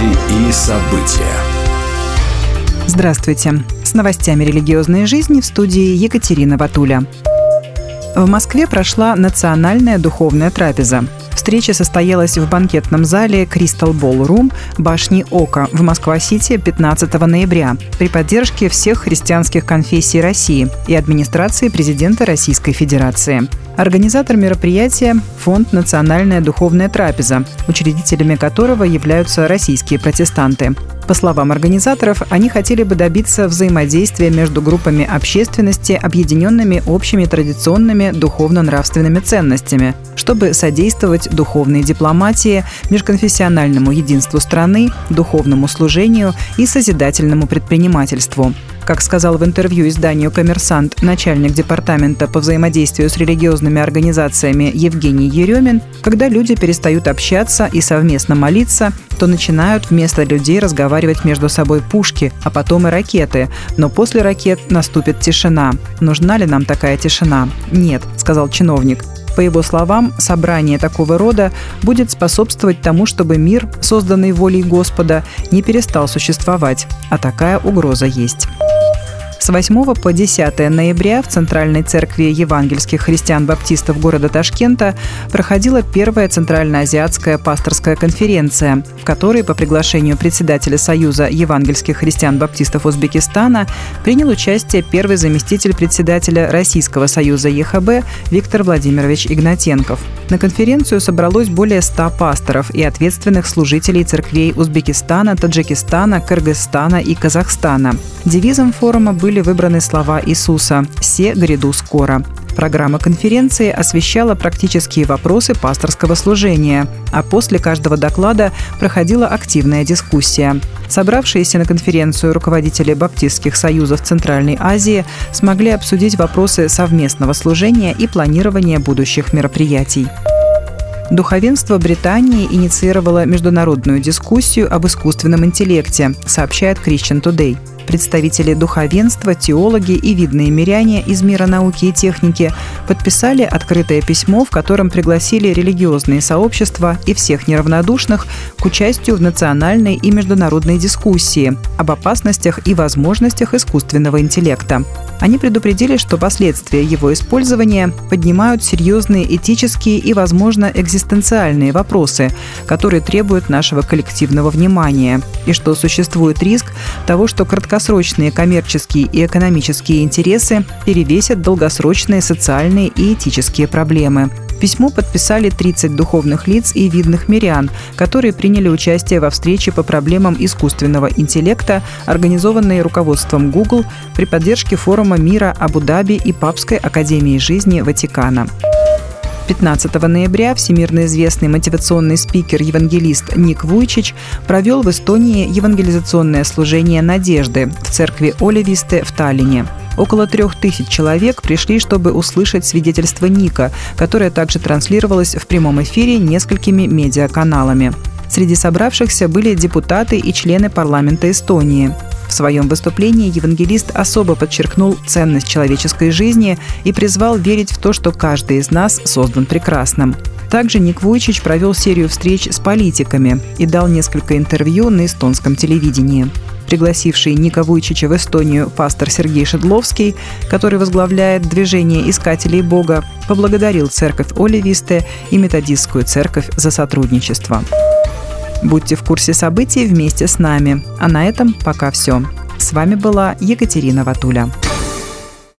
Новости и события. Здравствуйте. С новостями религиозной жизни в студии Екатерина Ватуля. В Москве прошла национальная духовная трапеза. Встреча состоялась в банкетном зале Crystal Ballroom башни Ока в Москва-Сити 15 ноября при поддержке всех христианских конфессий России и администрации президента Российской Федерации. Организатор мероприятия – Фонд «Национальная духовная трапеза», учредителями которого являются российские протестанты. По словам организаторов, они хотели бы добиться взаимодействия между группами общественности, объединенными общими традиционными духовно-нравственными ценностями, чтобы содействовать духовной дипломатии, межконфессиональному единству страны, духовному служению и созидательному предпринимательству. Как сказал в интервью изданию «Коммерсант» начальник департамента по взаимодействию с религиозными организациями Евгений Еремин, когда люди перестают общаться и совместно молиться, то начинают вместо людей разговаривать между собой пушки, а потом и ракеты. Но после ракет наступит тишина. Нужна ли нам такая тишина? Нет, сказал чиновник. По его словам, собрание такого рода будет способствовать тому, чтобы мир, созданный волей Господа, не перестал существовать, а такая угроза есть. С 8 по 10 ноября в Центральной церкви евангельских христиан-баптистов города Ташкента проходила первая Центральноазиатская пасторская конференция, в которой по приглашению председателя Союза евангельских христиан-баптистов Узбекистана принял участие первый заместитель председателя Российского союза ЕХБ Виктор Владимирович Игнатенков. На конференцию собралось более 100 пасторов и ответственных служителей церквей Узбекистана, Таджикистана, Кыргызстана и Казахстана. Девизом форума были были выбраны слова Иисуса «Все гряду скоро». Программа конференции освещала практические вопросы пасторского служения, а после каждого доклада проходила активная дискуссия. Собравшиеся на конференцию руководители баптистских союзов Центральной Азии смогли обсудить вопросы совместного служения и планирования будущих мероприятий. Духовенство Британии инициировало международную дискуссию об искусственном интеллекте, сообщает Christian Today представители духовенства, теологи и видные миряне из мира науки и техники подписали открытое письмо, в котором пригласили религиозные сообщества и всех неравнодушных к участию в национальной и международной дискуссии об опасностях и возможностях искусственного интеллекта. Они предупредили, что последствия его использования поднимают серьезные этические и, возможно, экзистенциальные вопросы, которые требуют нашего коллективного внимания, и что существует риск того, что краткосрочные коммерческие и экономические интересы перевесят долгосрочные социальные и этические проблемы. Письмо подписали 30 духовных лиц и видных мирян, которые приняли участие во встрече по проблемам искусственного интеллекта, организованной руководством Google при поддержке форума мира Абу-Даби и Папской академии жизни Ватикана. 15 ноября всемирно известный мотивационный спикер-евангелист Ник Вуйчич провел в Эстонии евангелизационное служение надежды в церкви Оливисте в Таллине. Около трех тысяч человек пришли, чтобы услышать свидетельство Ника, которое также транслировалось в прямом эфире несколькими медиаканалами. Среди собравшихся были депутаты и члены парламента Эстонии. В своем выступлении евангелист особо подчеркнул ценность человеческой жизни и призвал верить в то, что каждый из нас создан прекрасным. Также Ник Вуйчич провел серию встреч с политиками и дал несколько интервью на эстонском телевидении пригласивший Ника Вуйчича в Эстонию пастор Сергей Шедловский, который возглавляет движение искателей Бога, поблагодарил церковь Оливисте и методистскую церковь за сотрудничество. Будьте в курсе событий вместе с нами. А на этом пока все. С вами была Екатерина Ватуля.